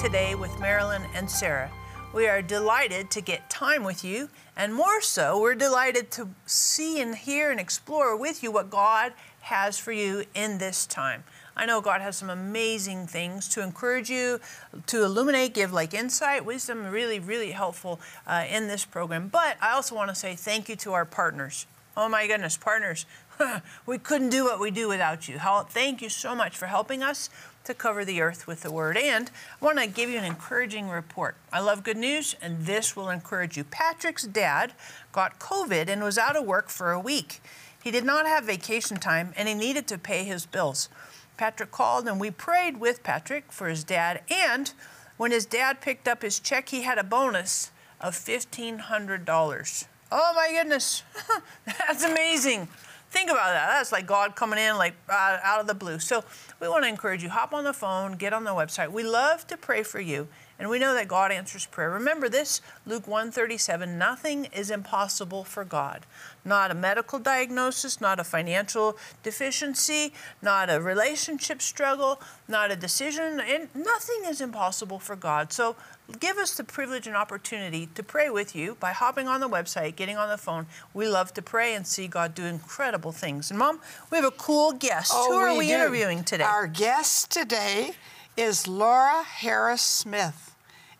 today with Marilyn and Sarah. We are delighted to get time with you, and more so, we're delighted to see and hear and explore with you what God has for you in this time. I know God has some amazing things to encourage you, to illuminate, give like insight, wisdom, really, really helpful uh, in this program. But I also want to say thank you to our partners. Oh my goodness, partners. we couldn't do what we do without you. Thank you so much for helping us to cover the earth with the word. And I want to give you an encouraging report. I love good news, and this will encourage you. Patrick's dad got COVID and was out of work for a week. He did not have vacation time and he needed to pay his bills. Patrick called and we prayed with Patrick for his dad. And when his dad picked up his check, he had a bonus of $1,500. Oh my goodness, that's amazing. Think about that. That's like God coming in like uh, out of the blue. So we want to encourage you hop on the phone, get on the website. We love to pray for you. And we know that God answers prayer. Remember this, Luke 137, nothing is impossible for God. Not a medical diagnosis, not a financial deficiency, not a relationship struggle, not a decision, and nothing is impossible for God. So give us the privilege and opportunity to pray with you by hopping on the website, getting on the phone. We love to pray and see God do incredible things. And mom, we have a cool guest. Oh, Who are we, do. interviewing today? Our guest today is Laura Harris Smith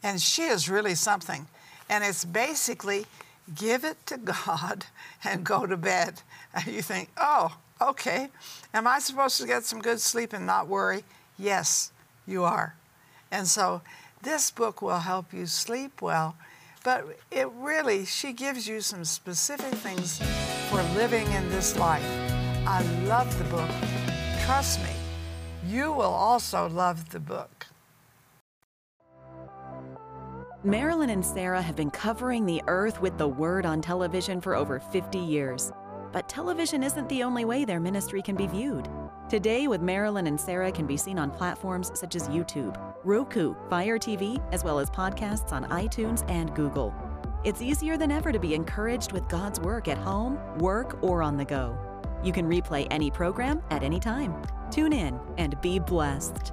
and she is really something. And it's basically give it to God and go to bed. And you think, oh, okay. Am I supposed to get some good sleep and not worry? Yes, you are. And so this book will help you sleep well. But it really, she gives you some specific things for living in this life. I love the book. Trust me, you will also love the book. Marilyn and Sarah have been covering the earth with the Word on television for over 50 years. But television isn't the only way their ministry can be viewed. Today with Marilyn and Sarah can be seen on platforms such as YouTube, Roku, Fire TV, as well as podcasts on iTunes and Google. It's easier than ever to be encouraged with God's work at home, work, or on the go. You can replay any program at any time. Tune in and be blessed.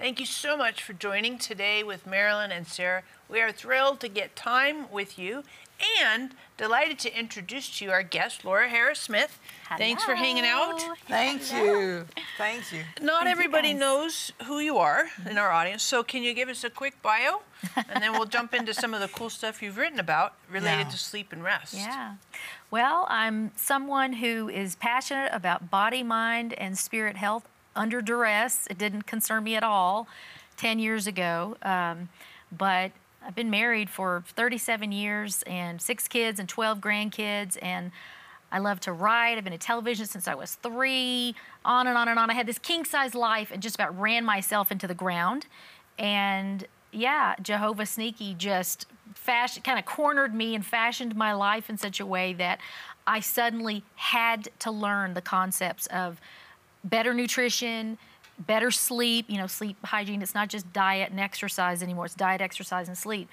Thank you so much for joining today with Marilyn and Sarah. We are thrilled to get time with you and delighted to introduce to you our guest, Laura Harris Smith. Hello. Thanks for hanging out. Thank Hello. you. Thank you. Not Thank everybody guys. knows who you are in our audience, so can you give us a quick bio? and then we'll jump into some of the cool stuff you've written about related Yeah. to sleep and rest. Yeah. Well, I'm someone who is passionate about body, mind, and spirit health under duress. It didn't concern me at all 10 years ago. Um, but I've been married for 37 years and six kids and 12 grandkids. And I love to write. I've been in television since I was three, on and on and on. I had this king size life and just about ran myself into the ground. And yeah, Jehovah Sneaky just kind of cornered me and fashioned my life in such a way that I suddenly had to learn the concepts of better nutrition, better sleep, you know, sleep hygiene. It's not just diet and exercise anymore, it's diet, exercise, and sleep.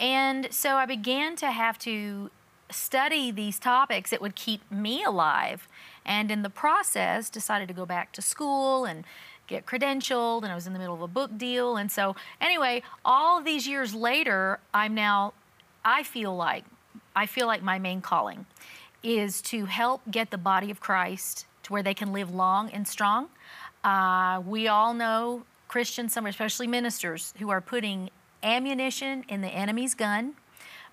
And so I began to have to study these topics that would keep me alive. And in the process, decided to go back to school and get credentialed, and I was in the middle of a book deal. And so, anyway, all these years later, I'm now, I feel like, I feel like my main calling is to help get the body of Christ to where they can live long and strong. Uh, we all know Christians, some especially ministers, who are putting ammunition in the enemy's gun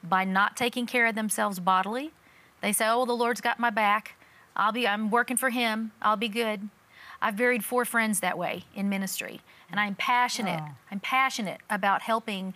by not taking care of themselves bodily. They say, "Oh, the Lord's got my back. I'll be. I'm working for Him. I'll be good." I've buried four friends that way in ministry, and I'm passionate. I'm passionate about helping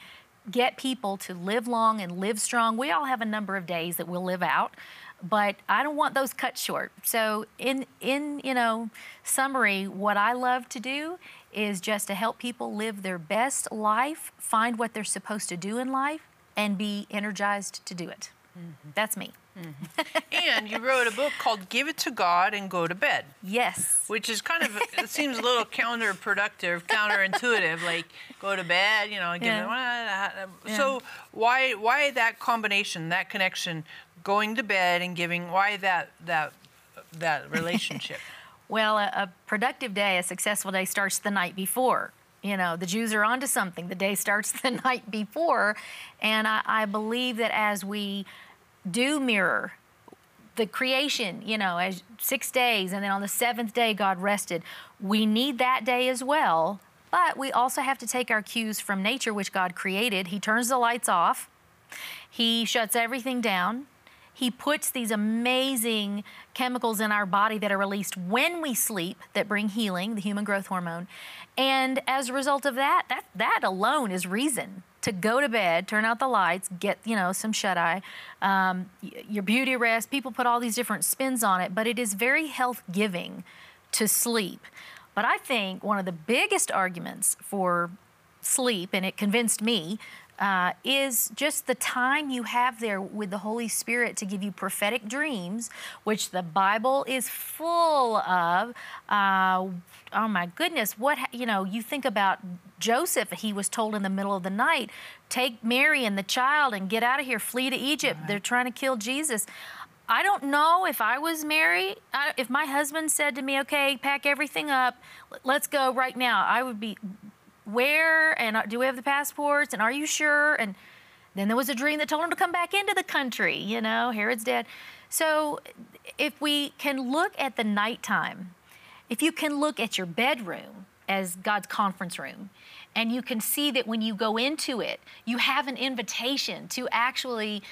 get people to live long and live strong. We all have a number of days that we'll live out. But I don't want those cut short. So in in you know summary, what I love to do is just to help people live their best life, find what they're supposed to do in life, and be energized to do it. Mm-hmm. That's me. Mm-hmm. and you wrote a book called Give It to God and Go to Bed. Yes. Which is kind of, it seems a little counterproductive, counterintuitive, like go to bed, you know, give yeah. it. So yeah. why, why that combination, that connection, going to bed and giving, why that, that, that relationship? well, a, a productive day, a successful day starts the night before you know the jews are onto something the day starts the night before and I, I, believe that as we do mirror the creation, you know, as six days, and then on the seventh day, God rested. We need that day as well, but we also have to take our cues from nature, which God created. He turns the lights off, He shuts everything down. He puts these amazing chemicals in our body that are released when we sleep that bring healing, the human growth hormone. And as a result of that, that, that alone is reason to go to bed, turn out the lights, get you know some shut eye, um, your beauty rest. People put all these different spins on it, but it is very health giving to sleep. But I think one of the biggest arguments for sleep, and it convinced me, uh, is just the time you have there with the Holy Spirit to give you prophetic dreams, which the Bible is full of. Uh, oh my goodness, what, you know, you think about Joseph, he was told in the middle of the night, take Mary and the child and get out of here, flee to Egypt. Right. They're trying to kill Jesus. I don't know if I was Mary, if my husband said to me, okay, pack everything up, let's go right now, I would be where and uh, do we have the passports and are you sure? And then there was a dream that told him to come back into the country, you know, Herod's dead. So if we can look at the nighttime, if you can look at your bedroom as God's conference room, and you can see that when you go into it, you have an invitation to actually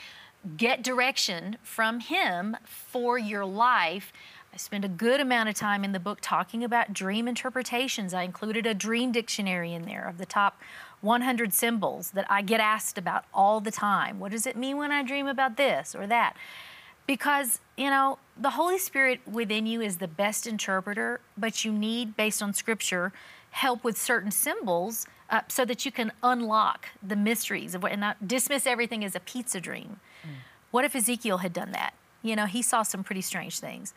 get direction from Him for your life I spend a good amount of time in the book talking about dream interpretations. I included a dream dictionary in there of the top 100 symbols that I get asked about all the time. What does it mean when I dream about this or that? Because, you know, the Holy Spirit within you is the best interpreter, but you need, based on scripture, help with certain symbols uh, so that you can unlock the mysteries of what, and not dismiss everything as a pizza dream. Mm. What if Ezekiel had done that? You know, he saw some pretty strange things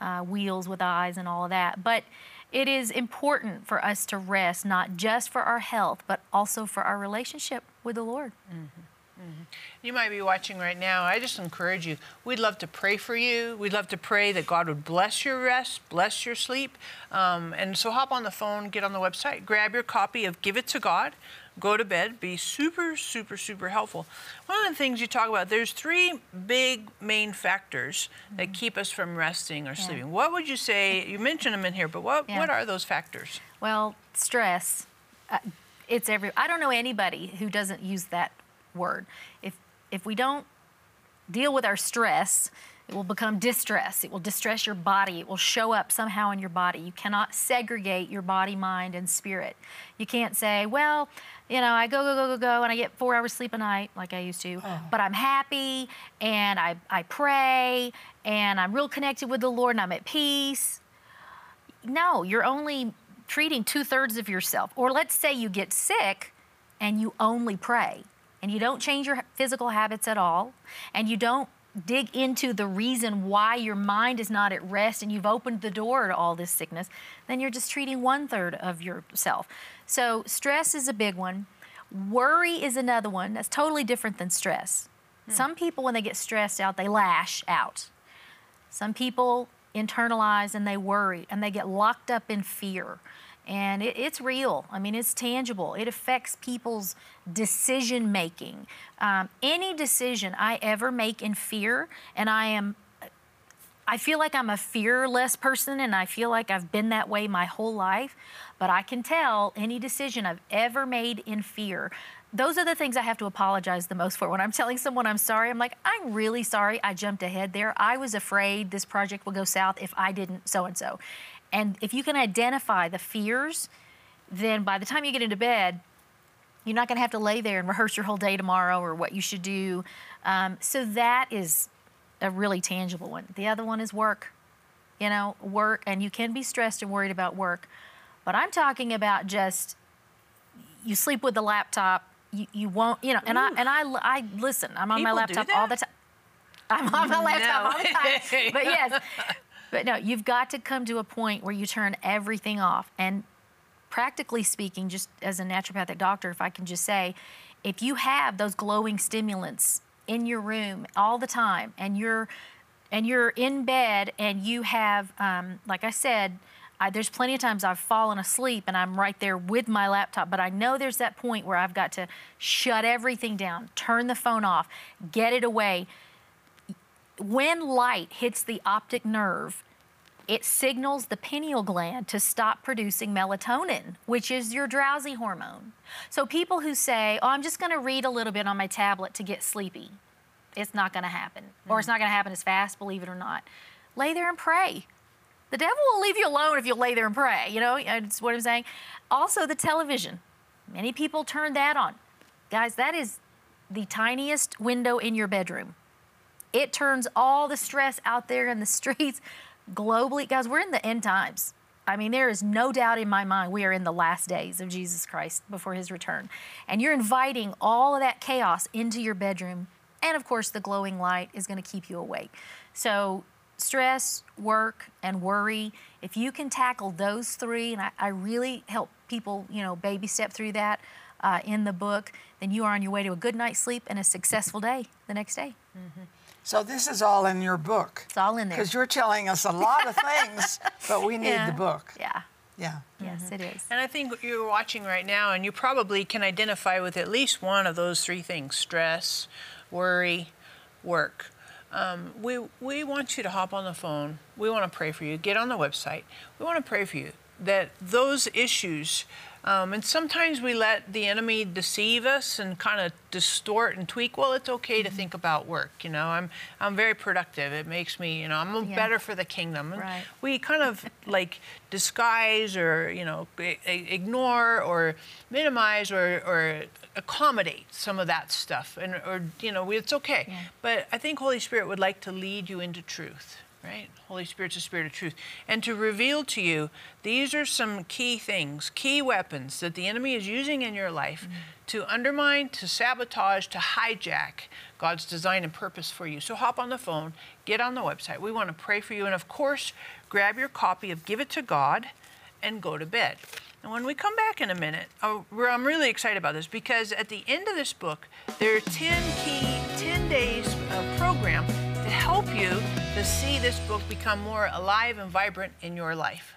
uh, wheels with eyes and all of that. But it is important for us to rest, not just for our health, but also for our relationship with the Lord. Mm-hmm. Mm-hmm. You might be watching right now. I just encourage you. We'd love to pray for you. We'd love to pray that God would bless your rest, bless your sleep. Um, and so hop on the phone, get on the website, grab your copy of Give It to God go to bed, be super, super, super helpful. One of the things you talk about, there's three big main factors mm-hmm. that keep us from resting or yeah. sleeping. What would you say? You mentioned them in here, but what, yeah. what are those factors? Well, stress. Uh, it's every. I don't know anybody who doesn't use that word. If if we don't deal with our stress, it will become distress. It will distress your body. It will show up somehow in your body. You cannot segregate your body, mind, and spirit. You can't say, well, you know, I go, go, go, go, go, and I get four hours sleep a night like I used to, oh. but I'm happy and I, I pray and I'm real connected with the Lord and I'm at peace. No, you're only treating two thirds of yourself. Or let's say you get sick and you only pray and you don't change your physical habits at all and you don't dig into the reason why your mind is not at rest and you've opened the door to all this sickness, then you're just treating one third of yourself. So, stress is a big one. Worry is another one that's totally different than stress. Hmm. Some people, when they get stressed out, they lash out. Some people internalize and they worry and they get locked up in fear and it, it's real. I mean, it's tangible. It affects people's decision making. Um, any decision I ever make in fear, and I am, I feel like I'm a fearless person, and I feel like I've been that way my whole life. But I can tell any decision I've ever made in fear. Those are the things I have to apologize the most for. When I'm telling someone I'm sorry, I'm like, I'm really sorry I jumped ahead there. I was afraid this project will go south if I didn't so and so. And if you can identify the fears, then by the time you get into bed, you're not going to have to lay there and rehearse your whole day tomorrow or what you should do. Um, so that is a really tangible one. The other one is work. You know, work, and you can be stressed and worried about work. But I'm talking about just you sleep with the laptop. You, you won't, you know, and I and I, I listen. I'm on my People do laptop all the time. I'm on my laptop No. all the time. But yes, but no, you've got to come to a point where you turn everything off. And practically speaking, just as a naturopathic doctor, if I can just say, if you have those glowing stimulants in your room all the time, and you're and you're in bed and you have, um, like I said, I, there's plenty of times I've fallen asleep and I'm right there with my laptop, but I know there's that point where I've got to shut everything down, turn the phone off, get it away. When light hits the optic nerve, it signals the pineal gland to stop producing melatonin, which is your drowsy hormone. So people who say, "Oh, I'm just going to read a little bit on my tablet to get sleepy," it's not going to happen, or it's mm. not going to happen as fast, believe it or not. Lay there and pray. The devil will leave you alone if you lay there and pray. You know, it's what I'm saying. Also, the television. Many people turn that on. Guys, that is the tiniest window in your bedroom. It turns all the stress out there in the streets globally. Guys, we're in the end times. I mean, there is no doubt in my mind we are in the last days of Jesus Christ before his return. And you're inviting all of that chaos into your bedroom. And of course, the glowing light is going to keep you awake. So, stress, work, and worry, if you can tackle those three, and I, I really help people, you know, baby step through that uh, in the book, then you are on your way to a good night's sleep and a successful day the next day. So this is all in your book. It's all in there. Because you're telling us a lot of things, but we need Yeah. the book. Yeah. Yeah. Yes, it is. And I think what you're watching right now, and you probably can identify with at least one of those three things stress, worry, work. Um, we, we want you to hop on the phone. We want to pray for you. Get on the website. We want to pray for you that those issues, um, and sometimes we let the enemy deceive us and kind of distort and tweak. Well, it's okay to think about work. You know, I'm I'm very productive. It makes me, you know, I'm Yeah. better for the kingdom. And Right. we kind of like disguise or you know ignore or minimize or, or accommodate some of that stuff and or you know it's okay Yeah. but i think holy spirit would like to lead you into truth right? Holy spirit's a spirit of truth. And to reveal to you these are some key things key weapons that the enemy is using in your life mm. to undermine to sabotage to hijack god's design and purpose for you. So hop on the phone get on the website. We want to pray for you and of course grab your copy of give it to god and go to bed. And when we come back in a minute oh, i'm really excited about this because at the end of this book there are 10 key 10 days of program help you to see this book become more alive and vibrant in your life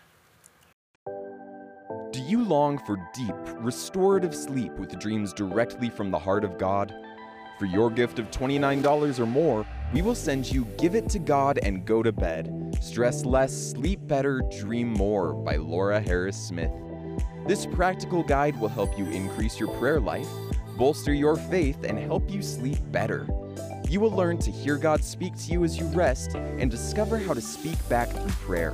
Do you long for deep, restorative sleep with dreams directly from the heart of God? For your gift of $29 or more, we will send you Give It to God and Go to Bed. Stress less, sleep better, dream more by Laura Harris Smith. This practical guide will help you increase your prayer life, bolster your faith, and help you sleep better. You will learn to hear God speak to you as you rest and discover how to speak back through prayer.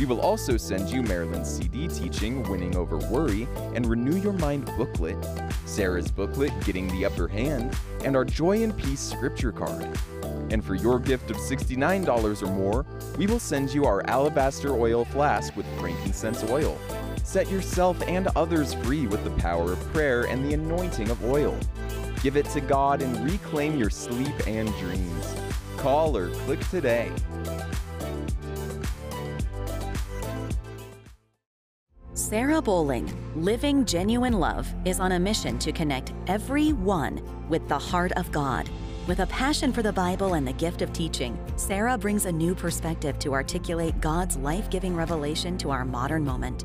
We will also send you Marilyn's CD teaching Winning Over Worry and Renew Your Mind booklet, Sarah's booklet Getting the Upper Hand, and our Joy and Peace scripture card. And for your gift of $69 or more, we will send you our alabaster oil flask with frankincense oil. Set yourself and others free with the power of prayer and the anointing of oil. Give it to God and reclaim your sleep and dreams. Call or click today. Sarah Bowling, Living Genuine Love, is on a mission to connect everyone with the heart of God. With a passion for the Bible and the gift of teaching, Sarah brings a new perspective to articulate God's life giving revelation to our modern moment.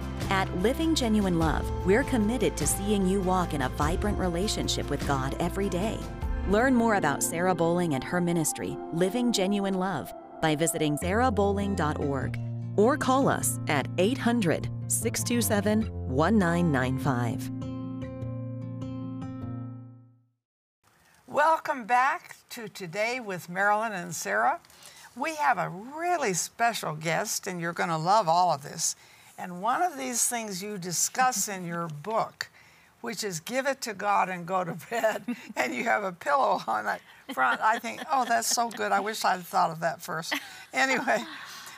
At Living Genuine Love, we're committed to seeing you walk in a vibrant relationship with God every day. Learn more about Sarah Bowling and her ministry, Living Genuine Love, by visiting sarahbowling.org or call us at 800 627 1995. Welcome back to Today with Marilyn and Sarah. We have a really special guest, and you're going to love all of this. And one of these things you discuss in your book, which is give it to God and go to bed, and you have a pillow on that front. I think, oh, that's so good. I wish I'd thought of that first. Anyway,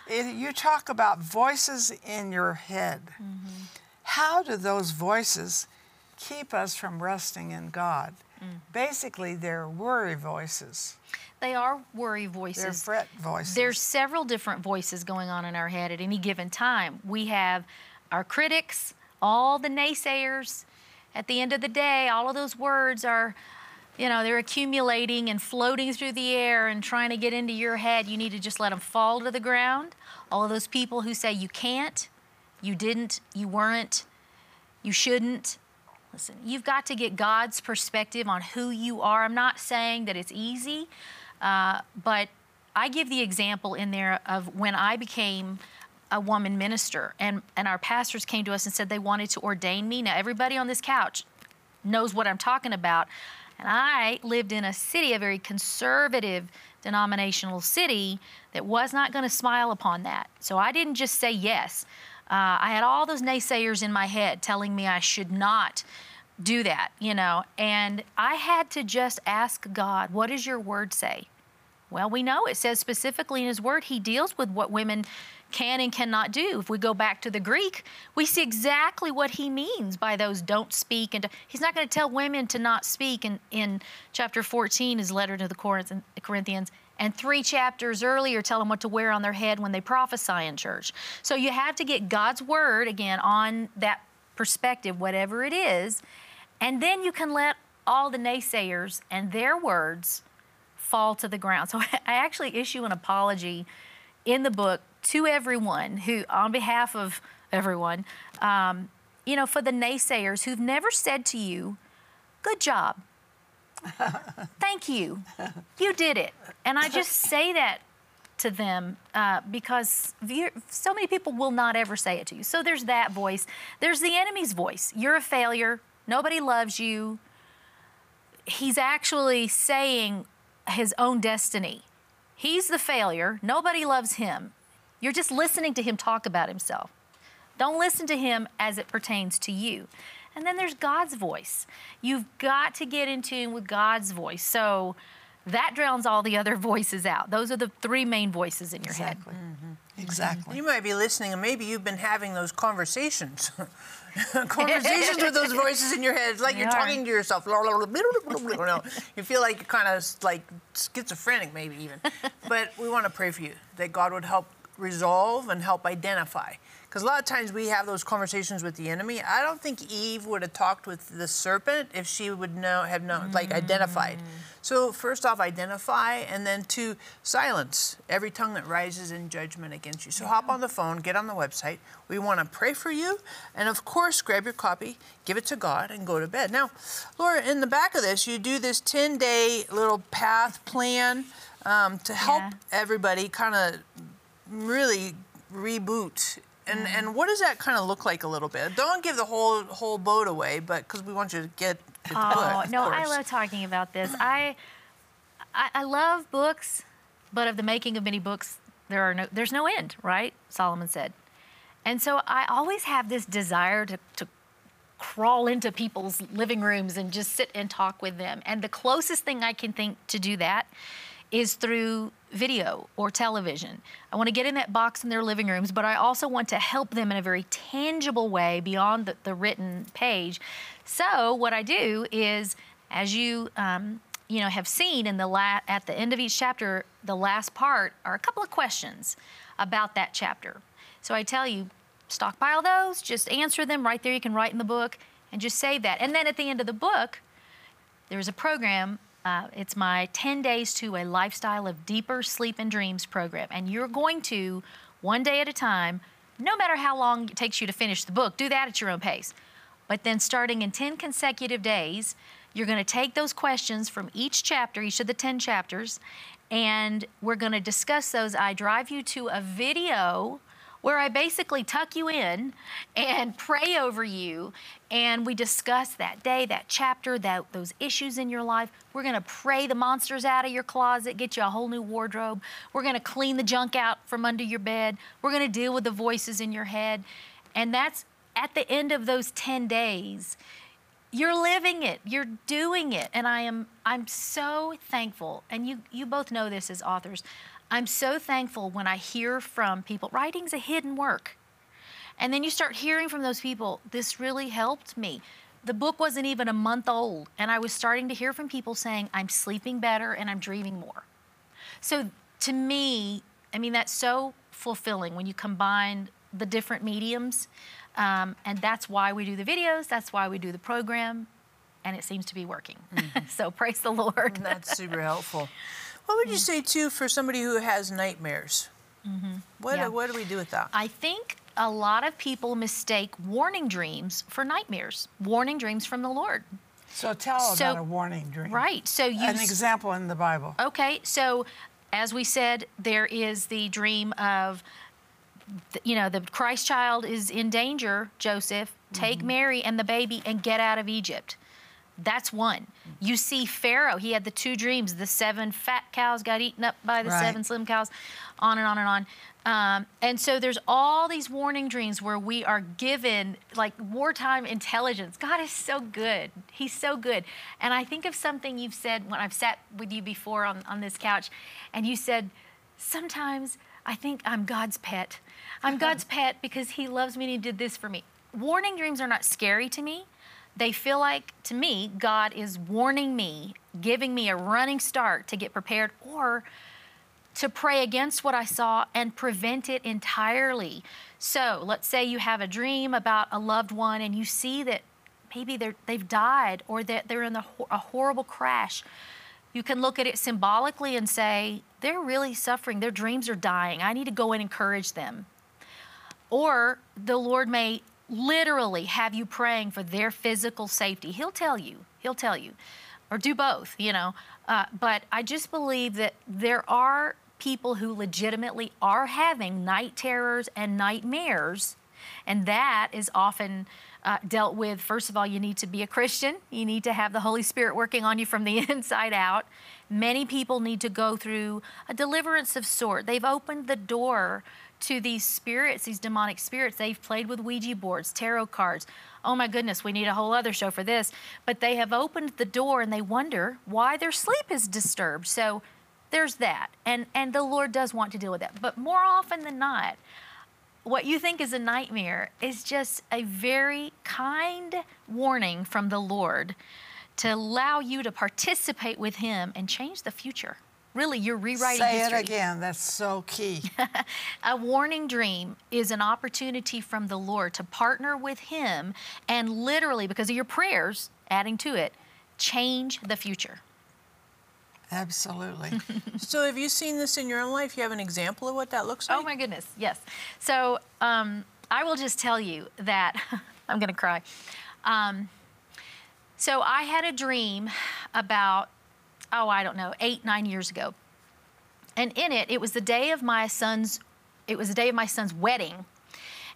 it, you talk about voices in your head. Mm-hmm. How do those voices keep us from resting in God? Mm. Basically, they're worry voices. They are worry voices. They're fret voices. There's several different voices going on in our head at any given time. We have our critics, all the naysayers. At the end of the day, all of those words are, you know, they're accumulating and floating through the air and trying to get into your head. You need to just let them fall to the ground. All of those people who say you can't, you didn't, you weren't, you shouldn't, Listen, you've got to get God's perspective on who you are. I'm not saying that it's easy, uh, but I give the example in there of when I became a woman minister and, and our pastors came to us and said they wanted to ordain me. Now, everybody on this couch knows what I'm talking about. And I lived in a city, a very conservative denominational city, that was not going to smile upon that. So I didn't just say yes. Uh, I had all those naysayers in my head telling me I should not do that, you know, and I had to just ask God, what does your word say? Well, we know it says specifically in his word, he deals with what women can and cannot do. If we go back to the Greek, we see exactly what he means by those don't speak. And he's not going to tell women to not speak in, in chapter 14, his letter to the Corinthians and three chapters earlier tell them what to wear on their head when they prophesy in church. So you have to get God's word again on that perspective, whatever it is, and then you can let all the naysayers and their words fall to the ground. So I actually issue an apology in the book to everyone who, on behalf of everyone, um, you know, for the naysayers who've never said to you, Good job. Thank you. You did it. And I just say that to them uh, because so many people will not ever say it to you. So there's that voice. There's the enemy's voice. You're a failure. Nobody loves you. He's actually saying his own destiny. He's the failure. Nobody loves him. You're just listening to him talk about himself. Don't listen to him as it pertains to you. And then there's God's voice. You've got to get in tune with God's voice. So that drowns all the other voices out. Those are the three main voices in your exactly. head. Mm-hmm. Exactly. You might be listening, and maybe you've been having those conversations. conversations with those voices in your head. It's like you're talking to yourself. you feel like you're kind of like schizophrenic, maybe even. But we want to pray for you that God would help resolve and help identify because a lot of times we have those conversations with the enemy. I don't think Eve would have talked with the serpent if she would know have known mm. like identified. So first off, identify, and then to silence every tongue that rises in judgment against you. So yeah. hop on the phone, get on the website. We want to pray for you, and of course, grab your copy, give it to God, and go to bed. Now, Laura, in the back of this, you do this 10-day little path plan um, to help yeah. everybody kind of really reboot and mm. and what does that kind of look like a little bit? Don't give the whole whole boat away, but because we want you to get. get oh book, no, I love talking about this. I, I, I love books, but of the making of many books, there are no there's no end, right? Solomon said, and so I always have this desire to to crawl into people's living rooms and just sit and talk with them. And the closest thing I can think to do that is through video or television. I want to get in that box in their living rooms, but I also want to help them in a very tangible way beyond the, the written page. So what I do is, as you um, you know have seen in the la- at the end of each chapter, the last part are a couple of questions about that chapter. So I tell you, stockpile those, just answer them right there. You can write in the book and just save that. And then at the end of the book, there's a program uh, it's my 10 Days to a Lifestyle of Deeper Sleep and Dreams program. And you're going to, one day at a time, no matter how long it takes you to finish the book, do that at your own pace. But then starting in 10 consecutive days, you're going to take those questions from each chapter, each of the 10 chapters, and we're going to discuss those. I drive you to a video where I basically tuck you in and pray over you. And we discuss that day, that chapter, that those issues in your life. We're going to pray the monsters out of your closet, get you a whole new wardrobe. We're going to clean the junk out from under your bed. We're going to deal with the voices in your head. And that's at the end of those 10 days you're living it you're doing it and i am i'm so thankful and you you both know this as authors i'm so thankful when i hear from people writing's a hidden work and then you start hearing from those people this really helped me the book wasn't even a month old and i was starting to hear from people saying i'm sleeping better and i'm dreaming more so to me i mean that's so fulfilling when you combine the different mediums um, and that's why we do the videos, that's why we do the program, and it seems to be working. Mm-hmm. so praise the Lord. that's super helpful. What would you say, too, for somebody who has nightmares? Mm-hmm. What, yeah. what do we do with that? I think a lot of people mistake warning dreams for nightmares, warning dreams from the Lord. So tell so, about a warning dream. Right. So you an example in the Bible. Okay. So as we said, there is the dream of you know, the Christ child is in danger, Joseph, take mm-hmm. Mary and the baby and get out of Egypt. That's one. You see Pharaoh, he had the two dreams. The seven fat cows got eaten up by the right. seven slim cows, on and on and on. Um, and so there's all these warning dreams where we are given like wartime intelligence. God is so good. He's so good. And I think of something you've said when I've sat with you before on, on this couch, and you said, sometimes I think I'm God's pet. I'm God's pet because He loves me and He did this for me. Warning dreams are not scary to me. They feel like, to me, God is warning me, giving me a running start to get prepared or to pray against what I saw and prevent it entirely. So let's say you have a dream about a loved one and you see that maybe they have died or that they're in the, a horrible crash. You can look at it symbolically and say, they're really suffering. Their dreams are dying. I need to go and encourage them. Or the Lord may literally have you praying for their physical safety. He'll tell you, He'll tell you, or do both, you know. Uh, but I just believe that there are people who legitimately are having night terrors and nightmares, and that is often. Uh, dealt with. First of all, you need to be a Christian. You need to have the Holy Spirit working on you from the inside out. Many people need to go through a deliverance of sort. They've opened the door to these spirits, these demonic spirits. They've played with Ouija boards, tarot cards. Oh my goodness, we need a whole other show for this. But they have opened the door and they wonder why their sleep is disturbed. So there's that. And and the Lord does want to deal with that. But more often than not, what you think is a nightmare is just a very kind warning from the Lord to allow you to participate with Him and change the future. Really, you're rewriting Say history. it again. That's so key. a warning dream is an opportunity from the Lord to partner with Him and literally, because of your prayers, adding to it, change the future. Absolutely. so, have you seen this in your own life? You have an example of what that looks like? Oh, my goodness, yes. So, um, I will just tell you that I'm going to cry. Um, so, I had a dream about oh, I don't know, eight, nine years ago. And in it, it was the day of my son's, it was the day of my son's wedding.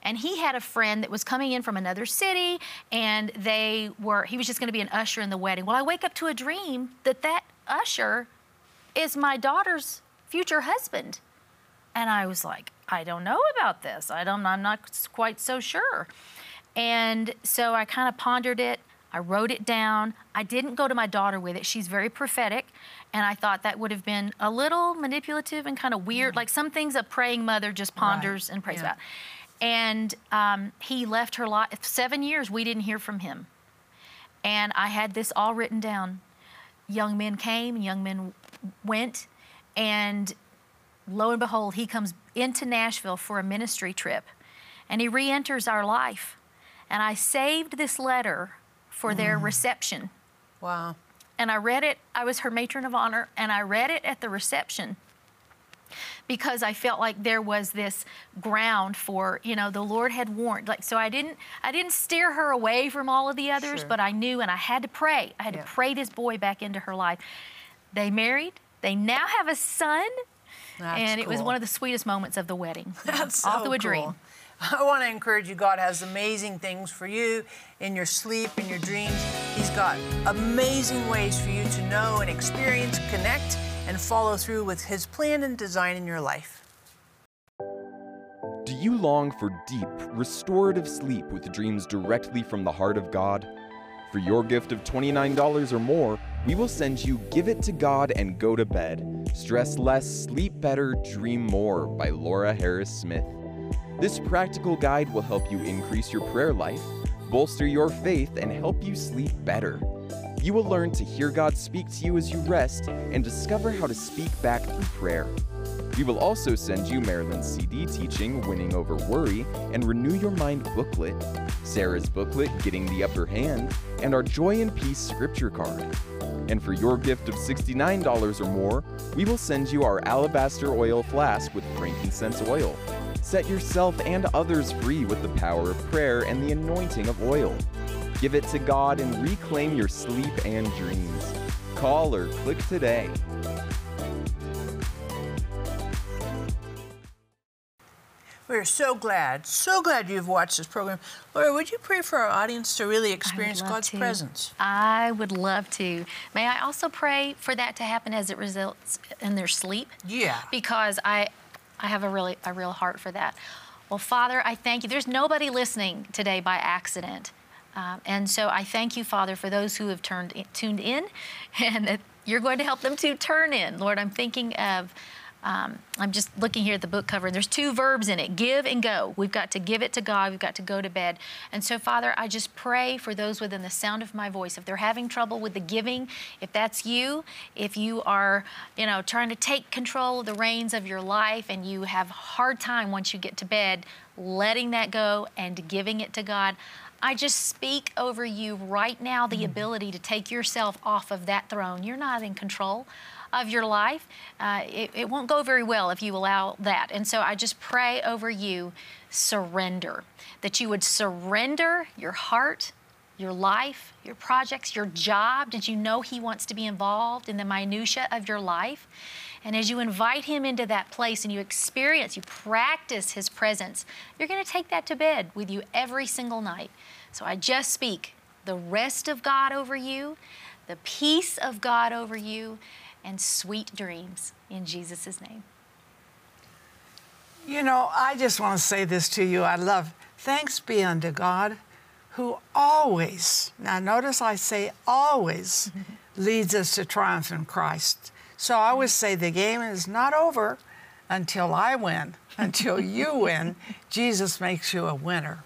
And he had a friend that was coming in from another city, and they were, he was just to be an usher in the wedding. Well, I wake up to a dream that that usher is my daughter's future husband. And I was like, I don't know about this. I don't, I'm not quite so sure. And so I kind of pondered it. I wrote it down. I didn't go to my daughter with it. She's very prophetic. And I thought that would have been a little manipulative and kind of weird. Mm. Like some things a praying mother just ponders right. and prays yeah. about. And um, he left her life. Seven years, we didn't hear from him. And I had this all written down. Young men came, young men went. And lo and behold, he comes into Nashville for a ministry trip. And he re enters our life. And I saved this letter for mm. their reception. Wow. And I read it, I was her matron of honor, and I read it at the reception because I felt like there was this ground for, you know, the Lord had warned. Like so I didn't I didn't steer her away from all of the others, sure. but I knew and I had to pray. I had yeah. to pray this boy back into her life. They married. They now have a son. That's and it was one of the sweetest moments of the wedding. That's off so to a cool. dream. I want to encourage you. God has amazing things for you in your sleep, in your dreams. He's got amazing ways for you to know and experience, connect, and follow through with His plan and design in your life. Do you long for deep, restorative sleep with dreams directly from the heart of God? For your gift of $29 or more, we will send you Give It to God and Go to Bed. Stress less, sleep better, dream more by Laura Harris Smith. This practical guide will help you increase your prayer life, bolster your faith, and help you sleep better. You will learn to hear God speak to you as you rest and discover how to speak back through prayer. We will also send you Marilyn's CD teaching Winning Over Worry and Renew Your Mind booklet, Sarah's booklet Getting the Upper Hand, and our Joy and Peace scripture card. And for your gift of $69 or more, we will send you our alabaster oil flask with frankincense oil. Set yourself and others free with the power of prayer and the anointing of oil. Give it to God and reclaim your sleep and dreams. Call or click today. We're so glad, so glad you've watched this program. Laura, would you pray for our audience to really experience God's to. presence? I would love to. May I also pray for that to happen as it results in their sleep? Yeah. Because I, I have a really a real heart for that. Well, Father, I thank you. There's nobody listening today by accident. Um, and so I thank you, Father, for those who have turned in, tuned in, and that you're going to help them to turn in. Lord, I'm thinking of, um, I'm just looking here at the book cover, and there's two verbs in it give and go. We've got to give it to God, we've got to go to bed. And so, Father, I just pray for those within the sound of my voice. If they're having trouble with the giving, if that's you, if you are, you know, trying to take control of the reins of your life and you have a hard time once you get to bed, letting that go and giving it to God. I just speak over you right now the ability to take yourself off of that throne. You're not in control of your life. Uh, it, it won't go very well if you allow that. And so I just pray over you surrender, that you would surrender your heart, your life, your projects, your job. Did you know He wants to be involved in the minutia of your life? And as you invite Him into that place and you experience, you practice His presence, you're going to take that to bed with you every single night. So I just speak the rest of God over you, the peace of God over you, and sweet dreams in Jesus' name. You know, I just want to say this to you. I love thanks be unto God who always, now notice I say always, leads us to triumph in Christ. So I always say the game is not over until I win, until you win. Jesus makes you a winner.